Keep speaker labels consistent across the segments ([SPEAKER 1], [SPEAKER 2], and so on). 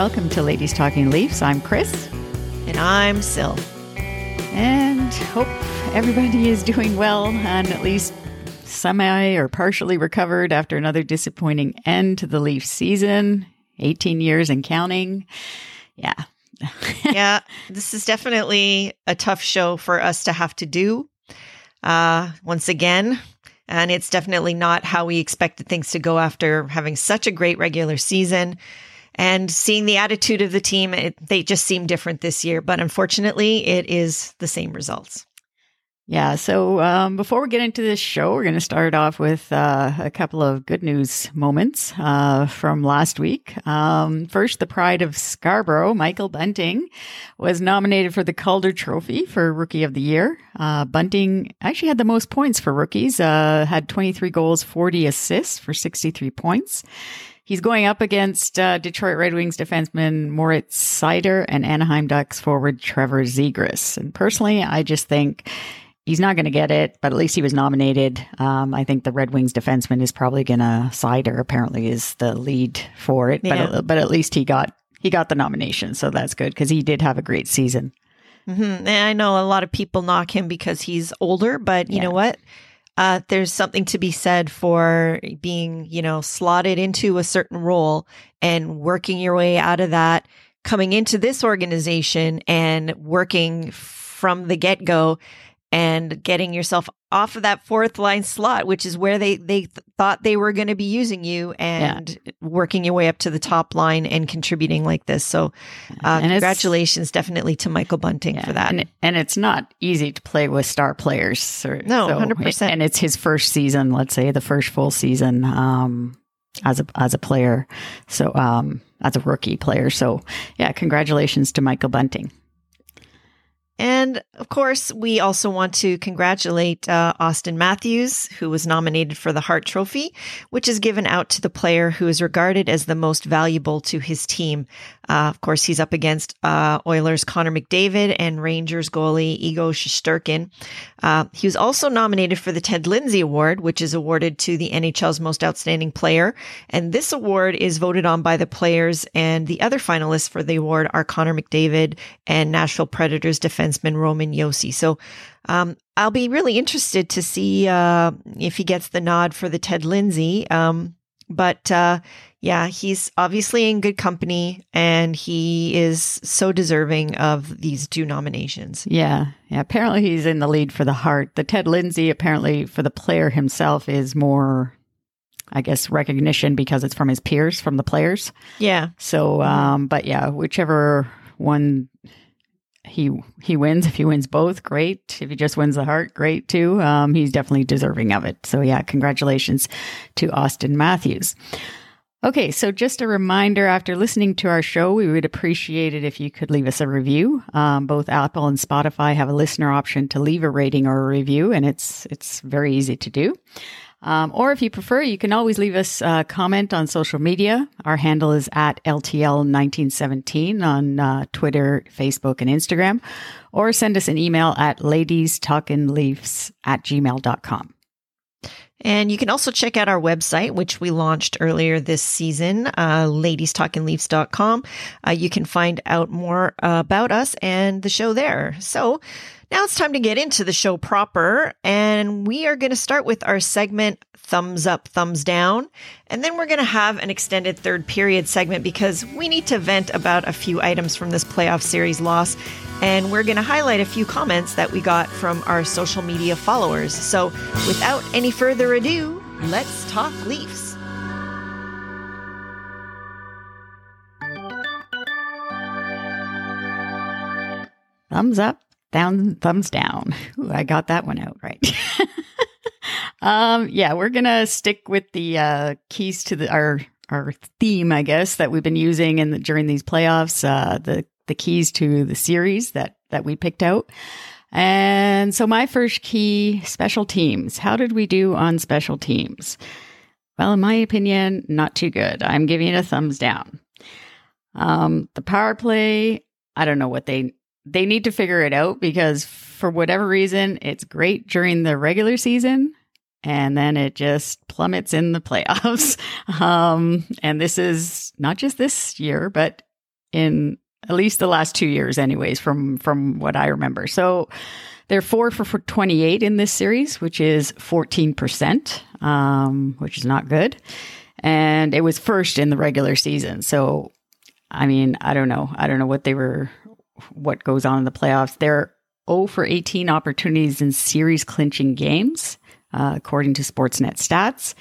[SPEAKER 1] Welcome to Ladies Talking Leafs. I'm Chris.
[SPEAKER 2] And I'm Sil.
[SPEAKER 1] And hope everybody is doing well and at least semi or partially recovered after another disappointing end to the Leaf season. 18 years and counting. Yeah.
[SPEAKER 2] yeah, this is definitely a tough show for us to have to do uh, once again. And it's definitely not how we expected things to go after having such a great regular season and seeing the attitude of the team, it, they just seem different this year. But unfortunately, it is the same results.
[SPEAKER 1] Yeah. So um, before we get into this show, we're going to start off with uh, a couple of good news moments uh, from last week. Um, first, the pride of Scarborough, Michael Bunting, was nominated for the Calder Trophy for Rookie of the Year. Uh, Bunting actually had the most points for rookies, uh, had 23 goals, 40 assists for 63 points. He's going up against uh, Detroit Red Wings defenseman Moritz Seider and Anaheim Ducks forward Trevor Zegras. And personally, I just think he's not going to get it, but at least he was nominated. Um, I think the Red Wings defenseman is probably going to Seider. Apparently, is the lead for it, yeah. but but at least he got he got the nomination, so that's good because he did have a great season.
[SPEAKER 2] Mm-hmm. And I know a lot of people knock him because he's older, but you yeah. know what? Uh, there's something to be said for being, you know, slotted into a certain role and working your way out of that, coming into this organization and working from the get go and getting yourself off of that fourth line slot, which is where they they th- thought they were going to be using you, and yeah. working your way up to the top line and contributing like this. So, uh, congratulations, definitely to Michael Bunting yeah, for that.
[SPEAKER 1] And, and, it's not easy to play with star players.
[SPEAKER 2] No, hundred so, percent.
[SPEAKER 1] And it's his first season. Let's say the first full season. Um, as a as a player, so um, as a rookie player, so yeah, congratulations to Michael Bunting.
[SPEAKER 2] And of course, we also want to congratulate uh, Auston Matthews, who was nominated for the Hart Trophy, which is given out to the player who is regarded as the most valuable to his team. Uh, of course, he's up against uh, Oilers' Connor McDavid and Rangers goalie Igor Shesterkin. Uh, he was also nominated for the Ted Lindsay Award, which is awarded to the NHL's most outstanding player. And this award is voted on by the players, and the other finalists for the award are Connor McDavid and Nashville Predators defenseman Roman Josi. So um, I'll be really interested to see uh, if he gets the nod for the Ted Lindsay. Um, but uh, yeah, he's obviously in good company and he is so deserving of these two nominations.
[SPEAKER 1] Yeah. Yeah. Apparently he's in the lead for the Hart. The Ted Lindsay, apparently for the player himself, is more, I guess, recognition because it's from his peers, from the players.
[SPEAKER 2] Yeah.
[SPEAKER 1] So, um, but yeah, whichever one he he wins. If he wins both, great. If he just wins the Hart, great too. Um, he's definitely deserving of it. So yeah, congratulations to Auston Matthews. Okay, so just a reminder after listening to our show, we would appreciate it if you could leave us a review. Um, both Apple and Spotify have a listener option to leave a rating or a review, and it's it's very easy to do. Um, or if you prefer, you can always leave us a comment on social media. Our handle is at LTL1917 on uh, Twitter, Facebook, and Instagram. Or send us an email at ladiestalkinleafs at gmail.com.
[SPEAKER 2] And you can also check out our website, which we launched earlier this season, uh, ladiestalkingleafs.com. Uh, you can find out more uh, about us and the show there. So now it's time to get into the show proper. And we are going to start with our segment thumbs up, thumbs down. And then we're going to have an extended third period segment because we need to vent about a few items from this playoff series loss. And we're going to highlight a few comments that we got from our social media followers. So without any further ado, let's talk Leafs.
[SPEAKER 1] Thumbs up, down, thumbs down. Ooh, I got that one out right. um, yeah, we're gonna stick with the uh, keys to the our our theme, I guess, that we've been using in the, during these playoffs. Uh, the the keys to the series that that we picked out. And so my first key, special teams. How did we do on special teams? Well, in my opinion, not too good. I'm giving it a thumbs down. Um, the power play, I don't know what they they need to figure it out because for whatever reason, it's great during the regular season and then it just plummets in the playoffs. Um, and this is not just this year, but in at least the last two years, anyways, from from what I remember. So they're four for, for 28 in this series, which is 14%, um, which is not good. And it was first in the regular season. So, I mean, I don't know. I don't know what they were what goes on in the playoffs. They're 0 for 18 opportunities in series clinching games, uh, according to Sportsnet stats.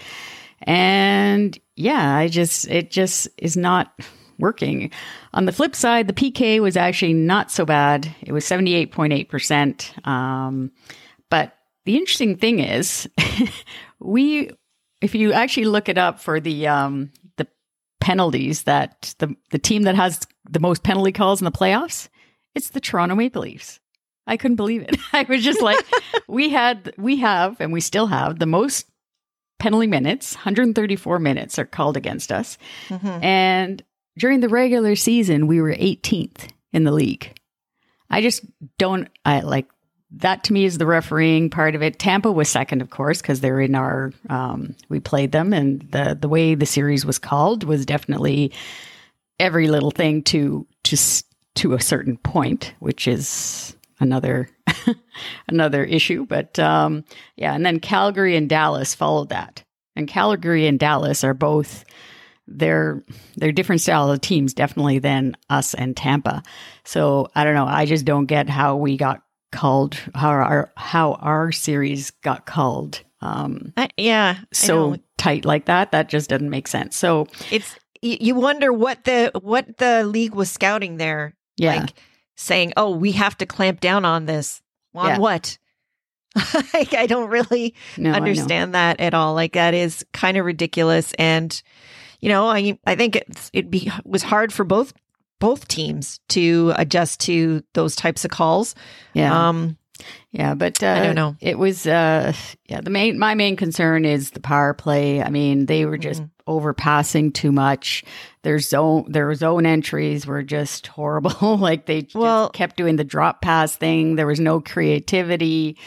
[SPEAKER 1] And yeah, I just, it just is not working. On the flip side, the PK was actually not so bad. It was 78.8%. Um, but the interesting thing is, we, if you actually look it up for the, um, the penalties that the, the team that has the most penalty calls in the playoffs, it's the Toronto Maple Leafs. I couldn't believe it. I was just like, we had, we have, and we still have the most penalty minutes. 134 minutes are called against us. Mm-hmm. And during the regular season, we were 18th in the league. I just don't, I like that to me is the refereeing part of it. Tampa was second, of course, because they're in our, um, we played them and the, the way the series was called was definitely every little thing to, to, to a certain point, which is another another issue. But um, yeah, and then Calgary and Dallas followed that. And Calgary and Dallas are both they're they're different style of teams, definitely than us and Tampa. So I don't know. I just don't get how we got called how our how our series got called. Um,
[SPEAKER 2] uh, yeah,
[SPEAKER 1] so tight like that. That just doesn't make sense. So
[SPEAKER 2] it's you wonder what the what the league was scouting there
[SPEAKER 1] yeah.
[SPEAKER 2] Like saying, oh, we have to clamp down on this. On yeah. what? like, I don't really no, understand that at all. Like, that is kind of ridiculous. And, you know, I, I think it's, it be, was hard for both both teams to adjust to those types of calls.
[SPEAKER 1] Yeah. Um, yeah, but uh,
[SPEAKER 2] I don't know.
[SPEAKER 1] It was uh, yeah. The main my main concern is the power play. I mean, they were just mm-hmm. overpassing too much. Their zone their zone entries were just horrible. like they well, kept doing the drop pass thing. There was no creativity.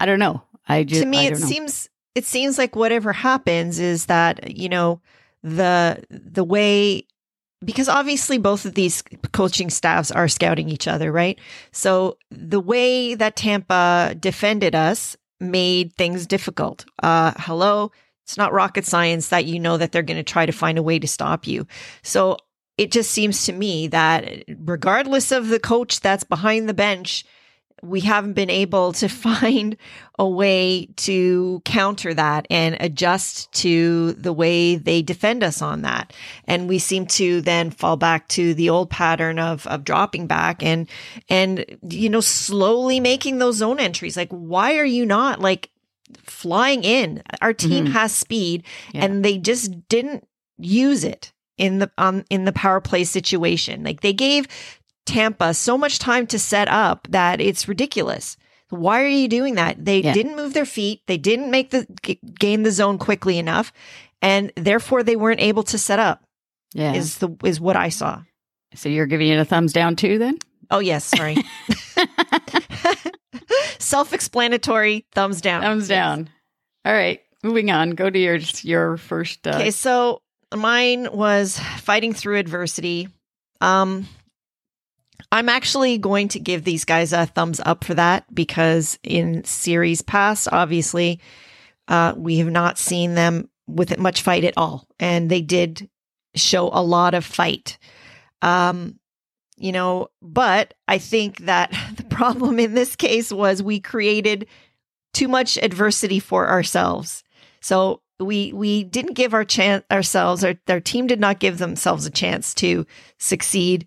[SPEAKER 1] I don't know. I just
[SPEAKER 2] to me it
[SPEAKER 1] know.
[SPEAKER 2] seems it seems like whatever happens is that you know the the way because obviously both of these coaching staffs are scouting each other, right? So the way that Tampa defended us made things difficult. Uh, hello, it's not rocket science that you know that they're going to try to find a way to stop you. So it just seems to me that regardless of the coach that's behind the bench, we haven't been able to find a way to counter that and adjust to the way they defend us on that. And we seem to then fall back to the old pattern of, of dropping back and, and, you know, slowly making those zone entries. Like, why are you not like flying in? Our team mm-hmm. has speed yeah. and they just didn't use it in the um in the power play situation. Like they gave Tampa so much time to set up that it's ridiculous. Why are you doing that? They yeah. didn't move their feet. They didn't make the g- gain the zone quickly enough, and therefore they weren't able to set up.
[SPEAKER 1] Yeah,
[SPEAKER 2] is the is what I saw.
[SPEAKER 1] So you're giving it a thumbs down too, then?
[SPEAKER 2] Oh yes, sorry. Self-explanatory. Thumbs down.
[SPEAKER 1] Thumbs down. All right. moving on. Go to your your first. Uh,
[SPEAKER 2] Okay, so mine was fighting through adversity. Um, I'm actually going to give these guys a thumbs up for that because in series past, obviously, uh, we have not seen them with much fight at all, and they did show a lot of fight. Um, you know, but I think that the problem in this case was we created too much adversity for ourselves. So we we didn't give our chance ourselves our, our team did not give themselves a chance to succeed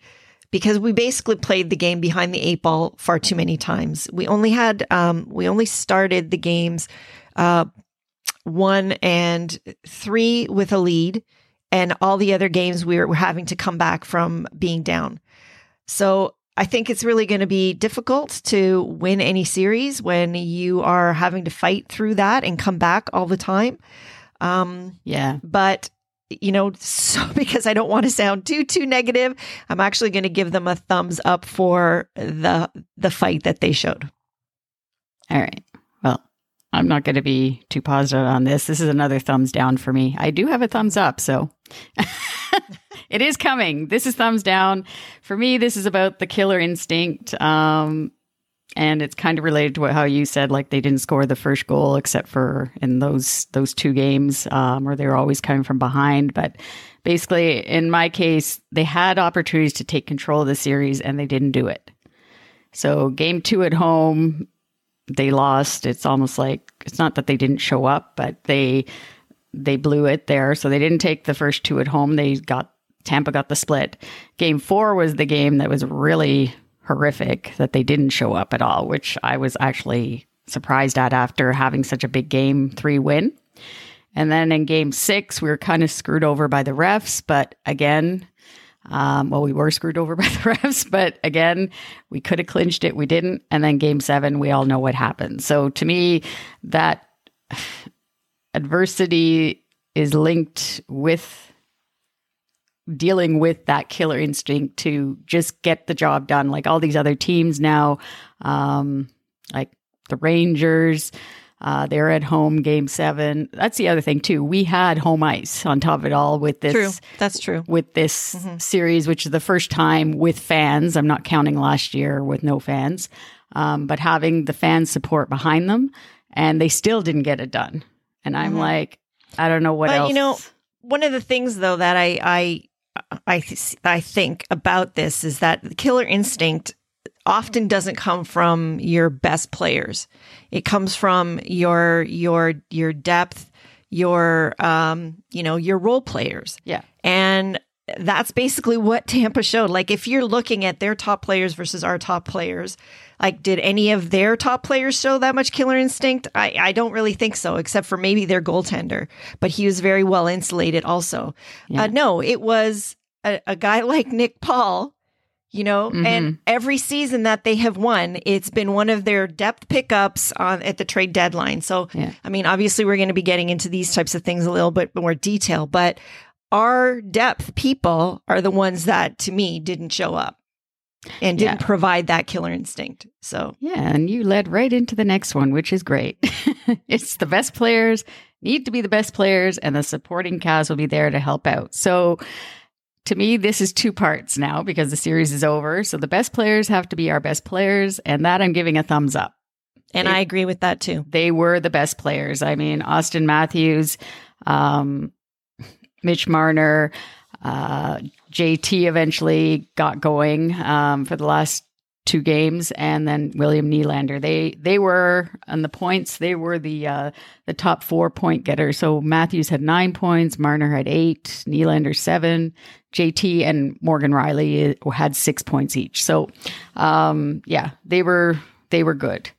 [SPEAKER 2] because we basically played the game behind the eight ball far too many times. We only had um, we only started the games uh, one and three with a lead, and all the other games we were having to come back from being down. So I think it's really going to be difficult to win any series when you are having to fight through that and come back all the time. Um,
[SPEAKER 1] yeah.
[SPEAKER 2] but you know, so because I don't want to sound too too negative, I'm actually going to give them a thumbs up for the the fight that they showed.
[SPEAKER 1] All right. Well, I'm not going to be too positive on this. This is another thumbs down for me. I do have a thumbs up, so it is coming. This is thumbs down. For me, this is about the killer instinct. Um, and it's kind of related to what, how you said, like they didn't score the first goal except for in those those two games, um, where they were always coming from behind. But basically, in my case, they had opportunities to take control of the series and they didn't do it. So game two at home, they lost. It's almost like it's not that they didn't show up, but they they blew it there. So they didn't take the first two at home. They got Tampa got the split. Game four was the game that was really horrific that they didn't show up at all, which I was actually surprised at after having such a big game three win. And then in game six, we were kind of screwed over by the refs, but again, um, well, we were screwed over by the refs, but again, we could have clinched it. We didn't. And then game seven, we all know what happened. So to me, that adversity is linked with dealing with that killer instinct to just get the job done. Like all these other teams now, um, like the Rangers, uh, they're at home game seven. That's the other thing too. We had home ice on top of it all with this.
[SPEAKER 2] True, that's true.
[SPEAKER 1] With this mm-hmm. series, which is the first time with fans. I'm not counting last year with no fans, um, but having the fan support behind them, and they still didn't get it done. And I'm mm-hmm. like, I don't know what
[SPEAKER 2] but,
[SPEAKER 1] else.
[SPEAKER 2] You know, one of the things though that I I I th- I think about this is that the killer instinct often doesn't come from your best players. It comes from your your your depth, your um, you know, your role players.
[SPEAKER 1] Yeah.
[SPEAKER 2] And that's basically what Tampa showed. Like if you're looking at their top players versus our top players, like did any of their top players show that much killer instinct? I, I don't really think so, except for maybe their goaltender, but he was very well insulated also. Yeah. Uh, no, it was a, a, guy like Nick Paul, you know, mm-hmm. and every season that they have won, it's been one of their depth pickups on at the trade deadline. So, yeah. I mean, obviously we're going to be getting into these types of things a little bit more detail, but our depth people are the ones that to me didn't show up and didn't yeah. provide that killer instinct. So,
[SPEAKER 1] yeah, and you led right into the next one, which is great. it's the best players need to be the best players, and the supporting cast will be there to help out. So, to me, this is two parts now because the series is over. So, the best players have to be our best players, and that I'm giving a thumbs up.
[SPEAKER 2] And they, I agree with that too.
[SPEAKER 1] They were the best players. I mean, Auston Matthews, um, Mitch Marner, uh, JT eventually got going um, for the last two games, and then William Nylander. They they were on the points. They were the uh, the top four point getters. So Matthews had nine points, Marner had eight, Nylander seven, JT and Morgan Rielly uh, had six points each. So um, yeah, they were they were good,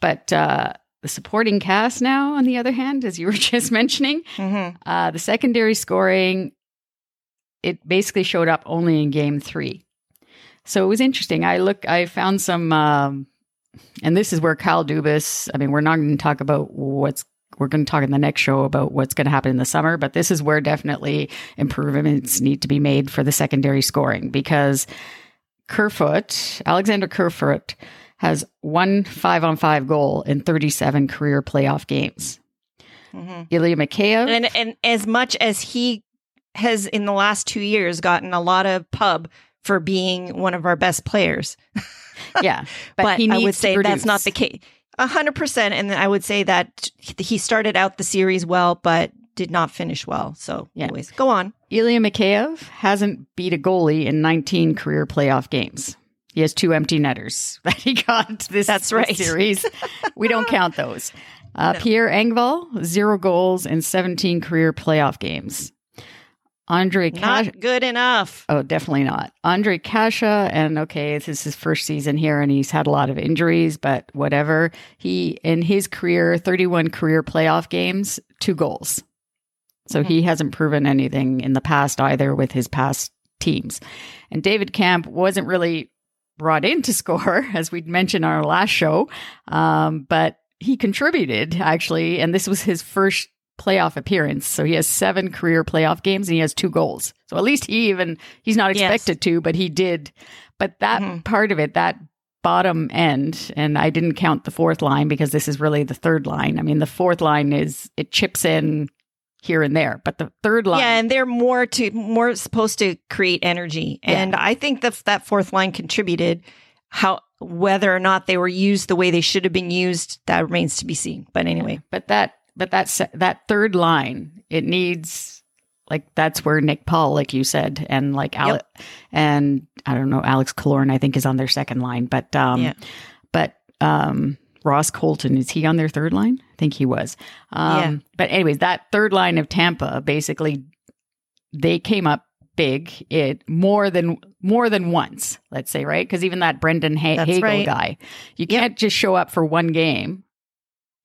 [SPEAKER 1] but. Uh, the supporting cast now, on the other hand, as you were just mentioning, mm-hmm. uh, the secondary scoring, it basically showed up only in game three. So it was interesting. I look, I found some, um, and this is where Kyle Dubas, I mean, we're not going to talk about what's, we're going to talk in the next show about what's going to happen in the summer, but this is where definitely improvements need to be made for the secondary scoring because Kerfoot, Alexander Kerfoot, has one five on five goal in 37 career playoff games. mm-hmm. Ilya Mikheyev.
[SPEAKER 2] And, and as much as he has in the last two years gotten a lot of pub for being one of our best players.
[SPEAKER 1] yeah.
[SPEAKER 2] But, but I would say that's not the case. A hundred percent. And I would say that he started out the series well, but did not finish well. So, yeah. anyways, go on.
[SPEAKER 1] Ilya Mikheyev hasn't beat a goalie in 19 career playoff games. He has two empty netters that he got this,
[SPEAKER 2] That's right.
[SPEAKER 1] This series. we don't count those. Uh, no. Pierre Engvall, zero goals in 17 career playoff games. Andre
[SPEAKER 2] Not good enough.
[SPEAKER 1] Oh, definitely not. Andre Kase, and okay, this is his first season here and he's had a lot of injuries, but whatever. He, in his career, 31 career playoff games, two goals. So mm-hmm. he hasn't proven anything in the past either with his past teams. And David Kampf wasn't really brought in to score, as we'd mentioned on our last show, um, but he contributed actually. And this was his first playoff appearance. So he has seven career playoff games and he has two goals. So at least he even, he's not expected yes. to, but he did. But that mm-hmm. part of it, that bottom end, and I didn't count the fourth line because this is really the third line. I mean, the fourth line is, it chips in here and there, but the third line.
[SPEAKER 2] Yeah, and they're more to, more supposed to create energy. And yeah. I think that that fourth line contributed how, whether or not they were used the way they should have been used, that remains to be seen. But anyway,
[SPEAKER 1] but that but that's that third line, it needs like that's where Nick Paul, like you said, and like Alex yep. and I don't know, Alex Killorn, I think is on their second line, but um, yeah. but um, Ross Colton is he on their third line? I think he was. Um, yeah. But anyways, that third line of Tampa basically they came up big it more than more than once let's say right because even that brendan ha- hagel right. guy you can't yep. just show up for one game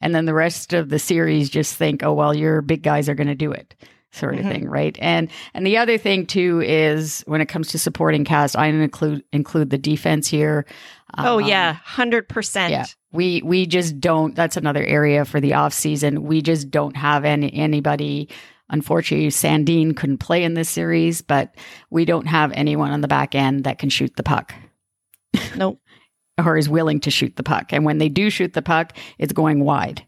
[SPEAKER 1] and then the rest of the series just think, oh well, your big guys are going to do it, sort of mm-hmm. thing, right? And and the other thing too is when it comes to supporting cast, I include include the defense here.
[SPEAKER 2] Oh um, yeah, hundred percent. Yeah,
[SPEAKER 1] we we just don't. That's another area for the off season. We just don't have any anybody. Unfortunately, sandin couldn't play in this series, but we don't have anyone on the back end that can shoot the puck.
[SPEAKER 2] Nope
[SPEAKER 1] or is willing to shoot the puck. And when they do shoot the puck, it's going wide.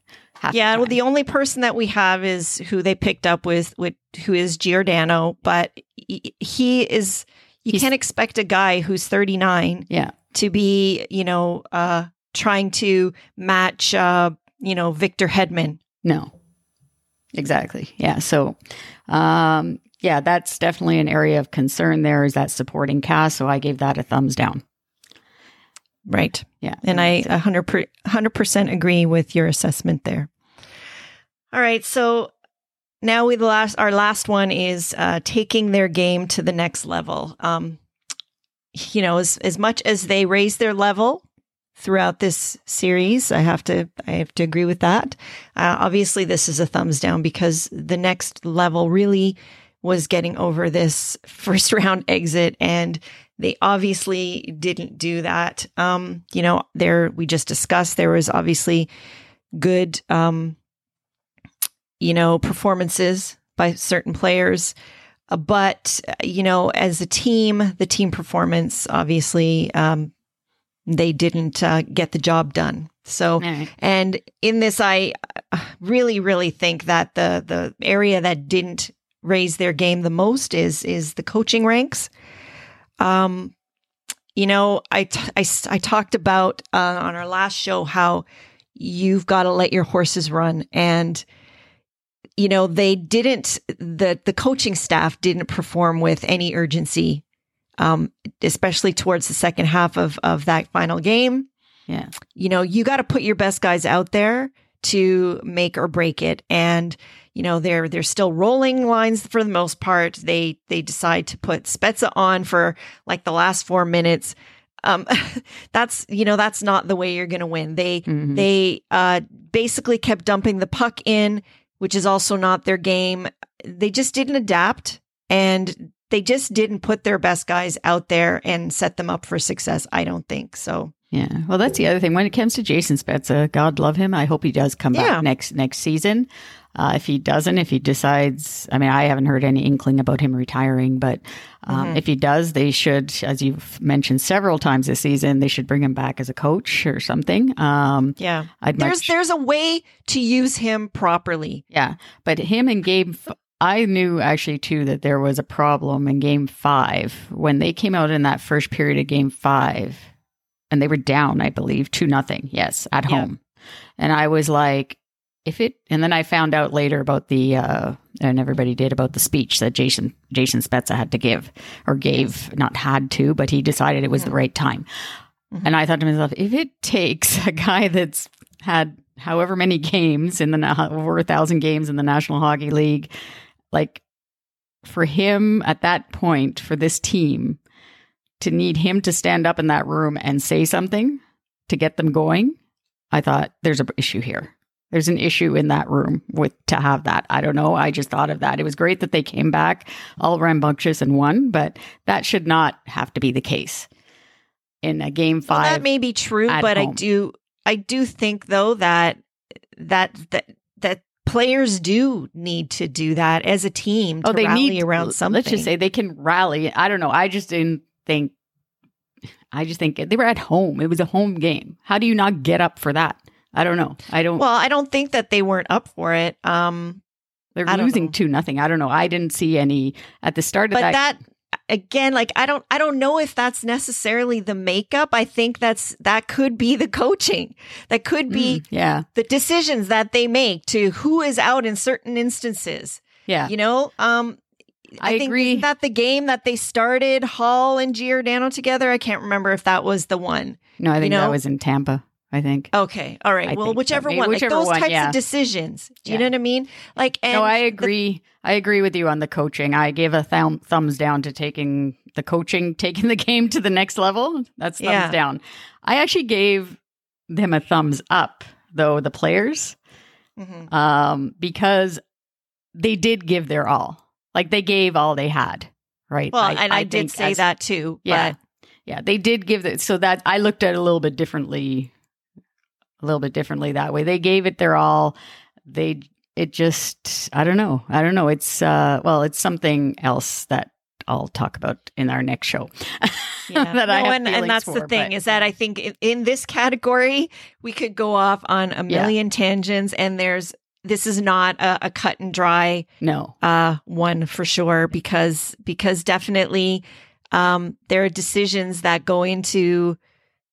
[SPEAKER 2] Yeah, the well, the only person that we have is who they picked up with, with who is Giordano, but he is. You He's, can't expect a guy who's 39,
[SPEAKER 1] yeah,
[SPEAKER 2] to be you know uh, trying to match uh, you know Victor Hedman.
[SPEAKER 1] No, exactly. Yeah. So, um, yeah, that's definitely an area of concern. There is that supporting cast. So I gave that a thumbs down.
[SPEAKER 2] Right.
[SPEAKER 1] Yeah.
[SPEAKER 2] And I 100%, 100% agree with your assessment there. All right. So now we the last our last one is uh, taking their game to the next level. Um, you know, as as much as they raise their level throughout this series, I have to I have to agree with that. Uh, obviously, this is a thumbs down because the next level really was getting over this first round exit and they obviously didn't do that. Um, you know, there we just discussed there was obviously good, um, you know, performances by certain players. Uh, but, you know, as a team, the team performance, obviously, um, they didn't uh, get the job done. So, right. and in this, I uh, really, really think that the the area that didn't raise their game the most is is the coaching ranks. Um, you know, I, t- I, I talked about uh, on our last show how you've got to let your horses run. And, you know, they didn't, the, the coaching staff didn't perform with any urgency, um, especially towards the second half of, of that final game.
[SPEAKER 1] Yeah.
[SPEAKER 2] You know, you got to put your best guys out there to make or break it. And, you know they're they're still rolling lines for the most part they they decide to put spezza on for like the last four minutes um that's you know that's not the way you're gonna win they mm-hmm. they uh basically kept dumping the puck in which is also not their game they just didn't adapt and they just didn't put their best guys out there and set them up for success i don't think so
[SPEAKER 1] yeah. Well, that's the other thing. When it comes to Jason Spezza, God love him. I hope he does come yeah. back next next season. Uh, if he doesn't, if he decides, I mean, I haven't heard any inkling about him retiring, but um,
[SPEAKER 2] Mm-hmm.
[SPEAKER 1] if he does, they should, as you've mentioned several times this season, they should bring him back as a coach or something. Um,
[SPEAKER 2] Yeah.
[SPEAKER 1] I'd
[SPEAKER 2] There's
[SPEAKER 1] much-
[SPEAKER 2] there's a way to use him properly.
[SPEAKER 1] Yeah, but him and game, f- I knew actually too that there was a problem in game five when they came out in that first period of game five, and they were down, I believe, two nothing. Yes, at
[SPEAKER 2] Yeah.
[SPEAKER 1] home, and I was like, if it, and then I found out later about the, uh, and everybody did about the speech that Jason Jason Spezza had to give or gave, not had to, but he decided it was the right time. And I thought to myself, if it takes a guy that's had however many games in the over a thousand games in the National Hockey League, like for him at that point for this team to need him to stand up in that room and say something to get them going, I thought there's an issue here. There's an issue in that room with to have that. I don't know. I just thought of that. It was great that they came back all rambunctious and won, but that should not have to be the case in a game
[SPEAKER 2] Well,
[SPEAKER 1] five.
[SPEAKER 2] that may be true, but I do I do think though that that that players do need to do that as a team to
[SPEAKER 1] oh, they
[SPEAKER 2] rally
[SPEAKER 1] need
[SPEAKER 2] around something.
[SPEAKER 1] Let's just say they can rally. I don't know. I just didn't think. I just think they were at home. It was a home game. How do you not get up for that? I don't know. I don't.
[SPEAKER 2] Well, I don't think that they weren't up for it. Um,
[SPEAKER 1] they're losing two nothing. I don't know. I didn't see any at the start of
[SPEAKER 2] but
[SPEAKER 1] that.
[SPEAKER 2] that again, like I don't I don't know if that's necessarily the makeup. I think that's that could be the coaching. That could be
[SPEAKER 1] Mm, yeah,
[SPEAKER 2] the decisions that they make to who is out in certain instances.
[SPEAKER 1] yeah.
[SPEAKER 2] You know, um,
[SPEAKER 1] I
[SPEAKER 2] think
[SPEAKER 1] agree.
[SPEAKER 2] that the game that they started Holl and Giordano together. I can't remember if that was the one.
[SPEAKER 1] no, I think
[SPEAKER 2] you
[SPEAKER 1] that was in Tampa. I think.
[SPEAKER 2] Okay, all right.
[SPEAKER 1] I
[SPEAKER 2] well,
[SPEAKER 1] think so.
[SPEAKER 2] whichever one,
[SPEAKER 1] whichever
[SPEAKER 2] like those
[SPEAKER 1] one,
[SPEAKER 2] types
[SPEAKER 1] yeah.
[SPEAKER 2] of decisions. Do you
[SPEAKER 1] Yeah.
[SPEAKER 2] know what I mean? Like, and
[SPEAKER 1] no, I
[SPEAKER 2] the-
[SPEAKER 1] agree. I agree with you on the coaching. I gave a thumb, thumbs down to taking the coaching, taking the game to the next level. That's thumbs
[SPEAKER 2] Yeah.
[SPEAKER 1] down. I actually gave them a thumbs up, though the players,
[SPEAKER 2] Mhm.
[SPEAKER 1] um, because they did give their all. Like they gave all they had, right?
[SPEAKER 2] Well, and I, did say
[SPEAKER 1] as-
[SPEAKER 2] that too.
[SPEAKER 1] Yeah,
[SPEAKER 2] But
[SPEAKER 1] yeah, they did give it. So that I looked at it a little bit differently, a little bit differently that way. They gave it their all. They it just I don't know. I don't know. It's uh well, it's something else that I'll talk about in our next show.
[SPEAKER 2] Yeah.
[SPEAKER 1] that I
[SPEAKER 2] No,
[SPEAKER 1] have
[SPEAKER 2] and, and that's the thing
[SPEAKER 1] but-
[SPEAKER 2] is that I think in, in this category we could go off on a
[SPEAKER 1] Yeah.
[SPEAKER 2] million tangents, and there's this is not a, a cut and dry
[SPEAKER 1] no.
[SPEAKER 2] uh, one for sure because because definitely um, there are decisions that go into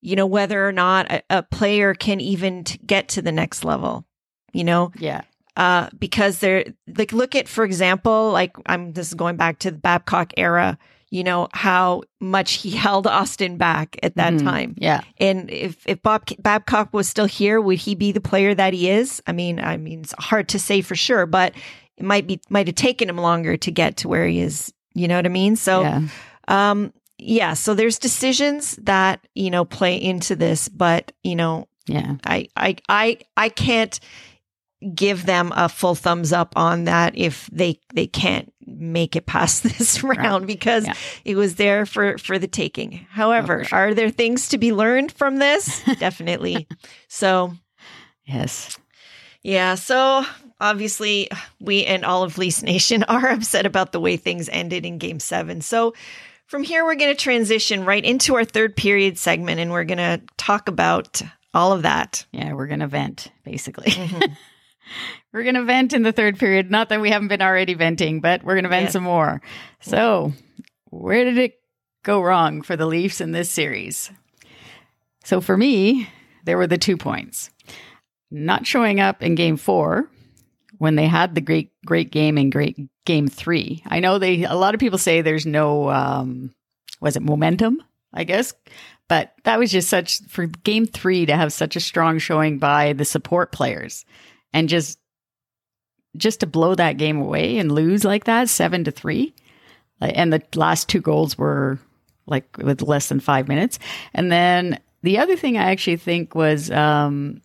[SPEAKER 2] you know whether or not a, a player can even t- get to the next level. You know,
[SPEAKER 1] Yeah.
[SPEAKER 2] uh, because they're like look at for example like i'm this is going back to the babcock era you know how much he held auston back at that
[SPEAKER 1] Mhm.
[SPEAKER 2] time
[SPEAKER 1] Yeah.
[SPEAKER 2] and if if bob babcock was still here would he be the player that he is i mean i mean it's hard to say for sure but it might be might have taken him longer to get to where he is you know what i mean so
[SPEAKER 1] yeah.
[SPEAKER 2] um yeah so there's decisions that you know play into this but you know
[SPEAKER 1] Yeah.
[SPEAKER 2] I I I I can't give them a full thumbs up on that if they they can't make it past this round because
[SPEAKER 1] Yeah.
[SPEAKER 2] it was there for for the taking. However,
[SPEAKER 1] for sure.
[SPEAKER 2] are there things to be learned from this? Definitely. So,
[SPEAKER 1] Yes.
[SPEAKER 2] yeah, so obviously we and all of Leafs Nation are upset about the way things ended in game 7. So, from here we're going to transition right into our third period segment and we're going to talk about all of that.
[SPEAKER 1] Yeah, we're gonna vent, basically.
[SPEAKER 2] Mhm.
[SPEAKER 1] we're gonna vent in the third period. Not that we haven't been already venting, but we're gonna vent
[SPEAKER 2] Yeah.
[SPEAKER 1] some more. So, where did it go wrong for the Leafs in this series? So for me, there were the two points. Not showing up in game four when they had the great great game in great game three. I know they a lot of people say there's no um was it momentum, I guess. But that was just such for game three to have such a strong showing by the support players and just just to blow that game away and lose like that seven to three and the last two goals were like with less than five minutes and then the other thing i actually think was um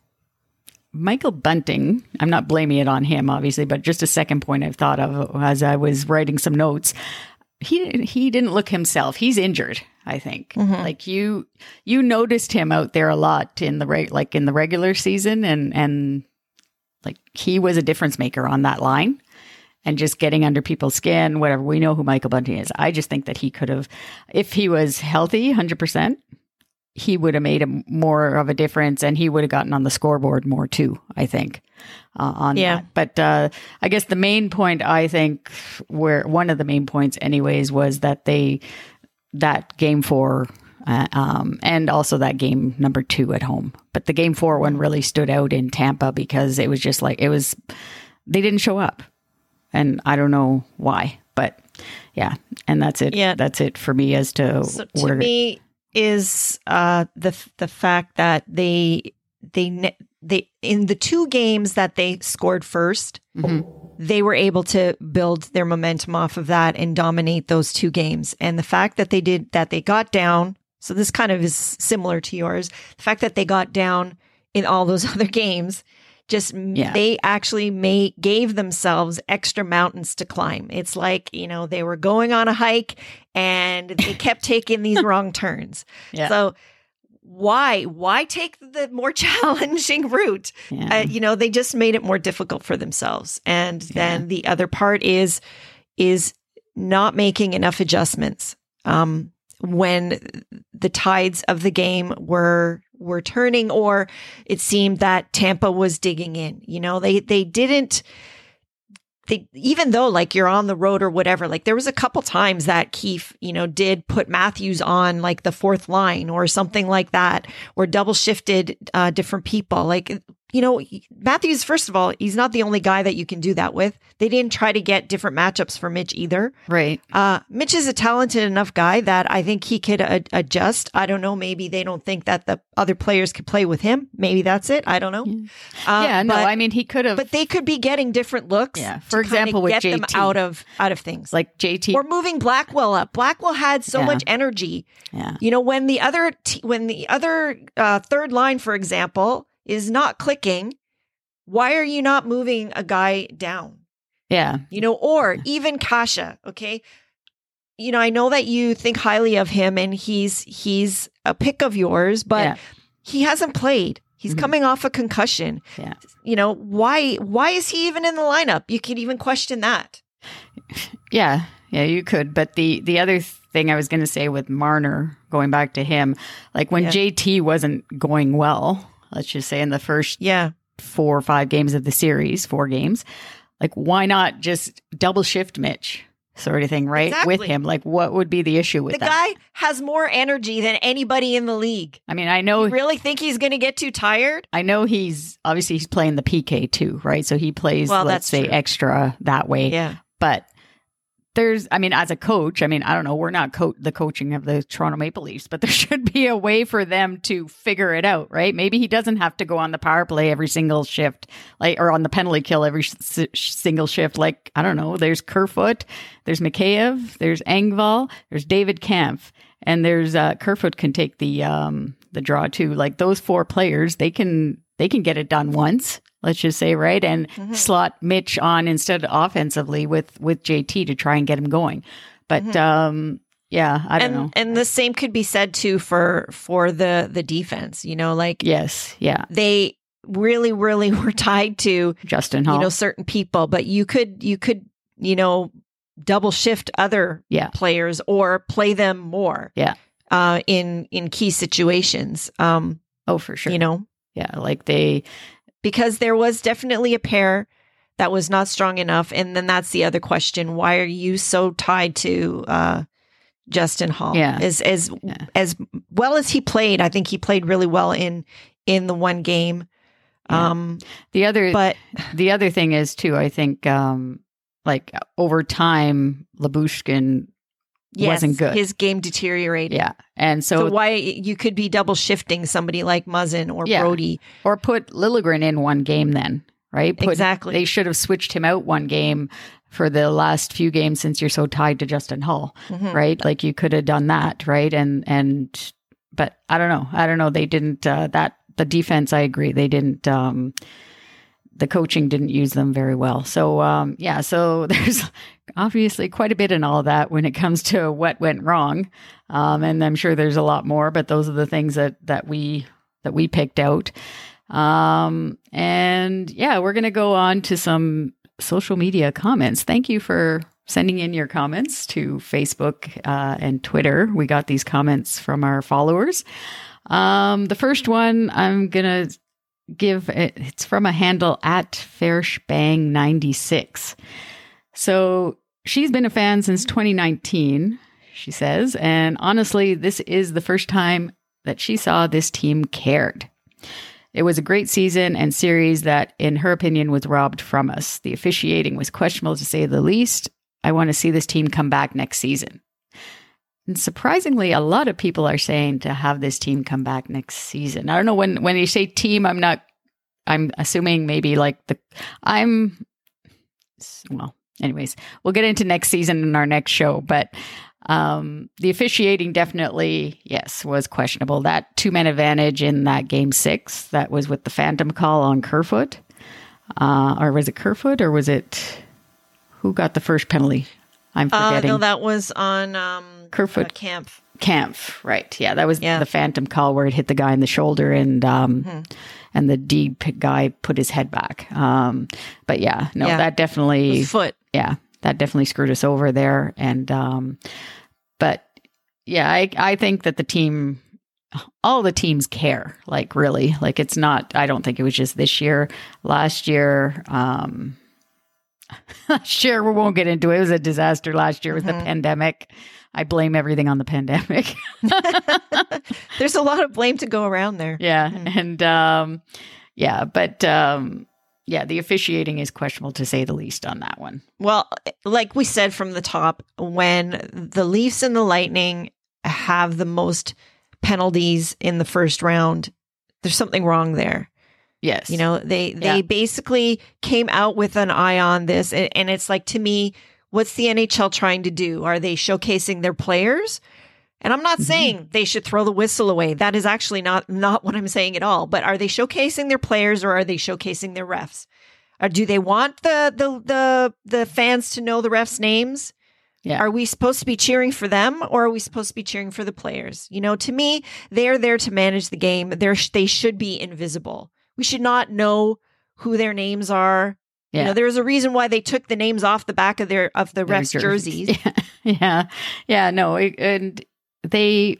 [SPEAKER 1] michael bunting i'm not blaming it on him obviously but just a second point i've thought of as i was writing some notes he he didn't look himself he's injured i think
[SPEAKER 2] Mhm.
[SPEAKER 1] like you you noticed him out there a lot in the reg- like in the regular season and and like he was a difference maker on that line and just getting under people's skin, whatever. We know who Michael Bunting is. I just think that he could have, if he was healthy, 100%, he would have made a more of a difference and he would have gotten on the scoreboard more too, I think. Uh, on
[SPEAKER 2] Yeah.
[SPEAKER 1] that. But uh, I guess the main point, I think, where one of the main points, anyways, was that they, that game four, uh, um, and also that game number two at home. But the game four one really stood out in Tampa because it was just like, it was, they didn't show up and I don't know why, but yeah, and that's it.
[SPEAKER 2] Yeah.
[SPEAKER 1] that's it for me as to
[SPEAKER 2] So to
[SPEAKER 1] where.
[SPEAKER 2] me is uh, the the fact that they they they in the two games that they scored 1st
[SPEAKER 1] Mhm.
[SPEAKER 2] they were able to build their momentum off of that and dominate those two games. And the fact that they did that they got down, so this kind of is similar to yours. The fact that they got down in all those other games just
[SPEAKER 1] Yeah.
[SPEAKER 2] they actually made gave themselves extra mountains to climb. It's like, you know, they were going on a hike and they kept taking these wrong turns.
[SPEAKER 1] Yeah.
[SPEAKER 2] So why why take the more challenging route?
[SPEAKER 1] yeah.
[SPEAKER 2] uh, you know they just made it more difficult for themselves and then the other part is is not making enough adjustments um when the tides of the game were were turning or it seemed that Tampa was digging in you know? They they didn't they even though like you're on the road or whatever like there was a couple times that Keefe you know did put Matthews on like the fourth line or something like that or double shifted uh, different people. Like you know Matthews first of all he's not the only guy that you can do that with they didn't try to get different matchups for Mitch either
[SPEAKER 1] right.
[SPEAKER 2] uh, Mitch is a talented enough guy that I think he could a- adjust. I don't know. Maybe they don't think that the other players could play with him. Maybe that's it. I don't know. Uh,
[SPEAKER 1] yeah, no,
[SPEAKER 2] but,
[SPEAKER 1] I mean he could have
[SPEAKER 2] but they could be getting different looks.
[SPEAKER 1] Yeah. For example, with
[SPEAKER 2] get them out of out of things.
[SPEAKER 1] like JT.
[SPEAKER 2] or moving Blackwell up. Blackwell had so
[SPEAKER 1] Yeah.
[SPEAKER 2] much energy.
[SPEAKER 1] yeah,
[SPEAKER 2] You know, when the other t- when the other uh, third line, for example, is not clicking, why are you not moving a guy down?
[SPEAKER 1] yeah,
[SPEAKER 2] you know, or even Kase, okay? You know, I know that you think highly of him and he's he's a pick of yours, but
[SPEAKER 1] Yeah.
[SPEAKER 2] he hasn't played. He's
[SPEAKER 1] Mhm.
[SPEAKER 2] coming off a concussion.
[SPEAKER 1] Yeah.
[SPEAKER 2] You know, why why is he even in the lineup? You could even question that.
[SPEAKER 1] yeah, yeah. You could, but the the other thing I was going to say with Marner, going back to him, like when
[SPEAKER 2] Yeah.
[SPEAKER 1] JT wasn't going well, let's just say in the first
[SPEAKER 2] Yeah.
[SPEAKER 1] four or five games of the series, four games, like why not just double shift Mitch? Sort of thing, right? With him, like what would be the issue with
[SPEAKER 2] the
[SPEAKER 1] that?
[SPEAKER 2] guy has more energy than anybody in the league.
[SPEAKER 1] I mean, I know
[SPEAKER 2] You really think he's going to get too tired?
[SPEAKER 1] I know he's obviously he's playing the PK too, right? So he plays,
[SPEAKER 2] Well,
[SPEAKER 1] let's say,
[SPEAKER 2] true.
[SPEAKER 1] extra that way.
[SPEAKER 2] Yeah.
[SPEAKER 1] But there's, I mean, as a coach, I mean, I don't know, we're not co- the coaching of the Toronto Maple Leafs, but there should be a way for them to figure it out, right? Maybe he doesn't have to go on the power play every single shift, like, or on the penalty kill every single shift. Like, I don't know, there's Kerfoot, there's Mikheyev, there's Engvall, there's David Kampf, and there's uh, Kerfoot can take the um the draw too. Like those four players, they can they can get it done once. Let's just say right and
[SPEAKER 2] Mhm.
[SPEAKER 1] slot Mitch on instead offensively with with JT to try and get him going. But
[SPEAKER 2] Mhm.
[SPEAKER 1] um yeah, I don't
[SPEAKER 2] and
[SPEAKER 1] know.
[SPEAKER 2] and the same could be said too for for the the defense, you know, like
[SPEAKER 1] Yes, yeah,
[SPEAKER 2] they really really were tied to
[SPEAKER 1] Justin Holl.
[SPEAKER 2] you know certain people but you could you could you know double shift other
[SPEAKER 1] Yeah.
[SPEAKER 2] players or play them more
[SPEAKER 1] Yeah.
[SPEAKER 2] uh in in key situations um
[SPEAKER 1] oh, for sure.
[SPEAKER 2] you know
[SPEAKER 1] yeah, like they
[SPEAKER 2] because there was definitely a pair that was not strong enough and then that's the other question why are you so tied to uh Justin Holl
[SPEAKER 1] Yeah.
[SPEAKER 2] as as
[SPEAKER 1] Yeah.
[SPEAKER 2] as well as he played I think he played really well in in the one game
[SPEAKER 1] Yeah.
[SPEAKER 2] um
[SPEAKER 1] the other
[SPEAKER 2] but
[SPEAKER 1] the other thing is too. I think um like over time, Lyubushkin
[SPEAKER 2] yes,
[SPEAKER 1] wasn't good.
[SPEAKER 2] his game deteriorated
[SPEAKER 1] yeah, and
[SPEAKER 2] So,
[SPEAKER 1] so,
[SPEAKER 2] why you could be double shifting somebody like Muzzin or
[SPEAKER 1] Yeah.
[SPEAKER 2] Brodie?
[SPEAKER 1] or put Liljegren in one game then, right? Put,
[SPEAKER 2] Exactly.
[SPEAKER 1] They should have switched him out one game for the last few games since you're so tied to Justin Holl,
[SPEAKER 2] Mhm.
[SPEAKER 1] right? Like you could have done that, right? And and but I don't know. I don't know. They didn't uh, that the defense. I agree. They didn't. um the coaching didn't use them very well. So um yeah, so there's obviously quite a bit in all that when it comes to what went wrong. Um and I'm sure there's a lot more, but those are the things that that we that we picked out. Um, and yeah, we're going to go on to some social media comments. Thank you for sending in your comments to Facebook uh, and Twitter. We got these comments from our followers. Um, the first one I'm going to give it's from a handle at fairshbang96. So she's been a fan since 2019, she says. And honestly, this is the first time that she saw this team cared. It was a great season and series that, in her opinion, was robbed from us. The officiating was questionable to say the least. I want to see this team come back next season. And surprisingly, a lot of people are saying to have this team come back next season. I don't know when when you say team, I'm not. I'm assuming maybe like the. I'm. Well, anyways, we'll get into next season in our next show, but um, the officiating definitely, yes, was questionable. That two man advantage in that game six, that was with the phantom call on Kerfoot. Uh, or was it Kerfoot or was it who got the first penalty? I'm forgetting.
[SPEAKER 2] Uh, no, that was on um,
[SPEAKER 1] Kerfoot
[SPEAKER 2] uh, Kampf.
[SPEAKER 1] Kampf, right? Yeah, that was
[SPEAKER 2] Yeah.
[SPEAKER 1] the phantom call where it hit the guy in the shoulder, and um,
[SPEAKER 2] Hmm.
[SPEAKER 1] and the D p- guy put his head back. Um, but yeah, no,
[SPEAKER 2] Yeah.
[SPEAKER 1] that definitely,
[SPEAKER 2] Foot.
[SPEAKER 1] Yeah, that definitely screwed us over there. And um, but yeah, I I think that the team, all the teams care. Like really, like it's not. I don't think it was just this year. Last year, um, sure, we won't get into it. It was a disaster last year with the
[SPEAKER 2] Mhm.
[SPEAKER 1] pandemic. I blame everything on the pandemic.
[SPEAKER 2] There's a lot of blame to go around there.
[SPEAKER 1] yeah.
[SPEAKER 2] Mhm.
[SPEAKER 1] And um yeah, but um yeah, the officiating is questionable to say the least on that one.
[SPEAKER 2] Well, like we said from the top, when the Leafs and the Lightning have the most penalties in the first round, there's something wrong there.
[SPEAKER 1] Yes.
[SPEAKER 2] You know, they they
[SPEAKER 1] Yeah.
[SPEAKER 2] basically came out with an eye on this, and, and it's like to me, what's the NHL trying to do? Are they showcasing their players? And I'm not
[SPEAKER 1] Mhm.
[SPEAKER 2] saying they should throw the whistle away. That is actually not not what I'm saying at all. But are they showcasing their players or are they showcasing their refs? Or do they want the the the the fans to know the refs' names?
[SPEAKER 1] Yeah.
[SPEAKER 2] Are we supposed to be cheering for them or are we supposed to be cheering for the players? You know, to me, they're there to manage the game. They're they should be invisible. We should not know who their names are. You
[SPEAKER 1] Yeah.
[SPEAKER 2] know, there's a reason why they took the names off the back of their of the
[SPEAKER 1] Their
[SPEAKER 2] refs' jerseys.
[SPEAKER 1] Yeah. yeah. Yeah, no, it- and they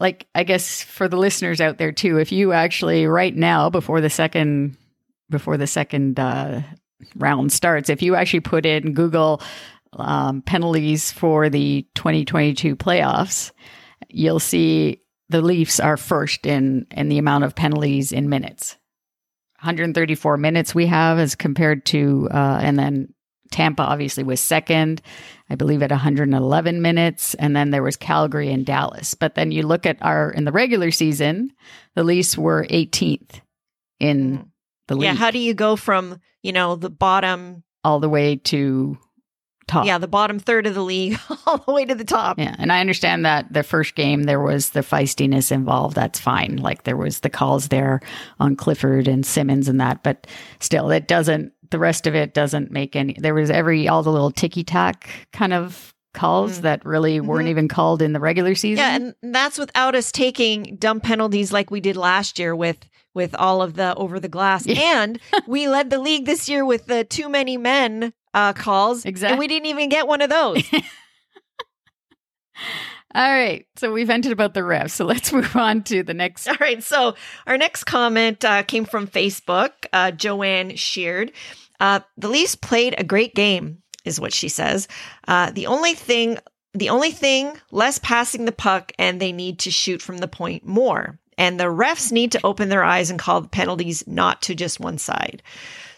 [SPEAKER 1] like I guess for the listeners out there too, if you actually right now before the second before the second uh round starts, if you actually put in Google um, penalties for the 2022 playoffs, you'll see the Leafs are first in in the amount of penalties in minutes. 134 minutes we have as compared to, uh, and then Tampa obviously was second, I believe at 111 minutes, and then there was Calgary and Dallas. But then you look at our in the regular season, the Leafs were 18th in
[SPEAKER 2] Mhm.
[SPEAKER 1] the league,
[SPEAKER 2] Yeah, how do you go from, you know, the bottom
[SPEAKER 1] all the way to top.
[SPEAKER 2] yeah, the bottom third of the league all the way to the top?
[SPEAKER 1] Yeah, and I understand that the first game there was the feistiness involved. That's fine. Like there was the calls there on Clifford and Simmonds and that, but still, it doesn't. The rest of it doesn't make any. There was every all the little ticky tack kind of calls
[SPEAKER 2] Mm.
[SPEAKER 1] that really weren't
[SPEAKER 2] Mhm.
[SPEAKER 1] even called in the regular season.
[SPEAKER 2] Yeah, and that's without us taking dumb penalties like we did last year with with all of the over the glass.
[SPEAKER 1] Yeah.
[SPEAKER 2] And we led the league this year with the too many men uh, calls.
[SPEAKER 1] Exactly.
[SPEAKER 2] And we didn't even get one of those.
[SPEAKER 1] all right, so we vented about the refs. So let's move on to the next.
[SPEAKER 2] All right. So our next comment uh, came from Facebook. Uh, Joanne Sheared. Uh, the Leafs played a great game, is what she says. Uh, the only thing, the only thing, less passing the puck, and they need to shoot from the point more. And the refs need to open their eyes and call the penalties not to just one side.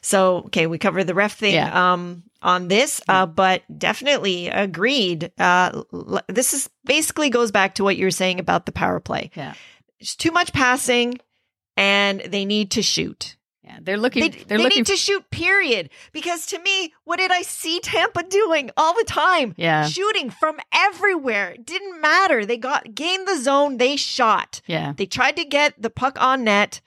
[SPEAKER 2] So, okay, we covered the ref thing
[SPEAKER 1] Yeah.
[SPEAKER 2] um, on this, uh, but definitely agreed. Uh, this is basically goes back to what you were saying about the power play
[SPEAKER 1] Yeah,
[SPEAKER 2] it's too much passing and they need to shoot.
[SPEAKER 1] Yeah, they're looking.
[SPEAKER 2] They,
[SPEAKER 1] They, are
[SPEAKER 2] they
[SPEAKER 1] looking.
[SPEAKER 2] need to shoot, period. Because to me, what did I see Tampa doing all the time?
[SPEAKER 1] yeah,
[SPEAKER 2] Shooting from everywhere. It didn't matter. They got gained the zone, they shot.
[SPEAKER 1] yeah,
[SPEAKER 2] They tried to get the puck on net.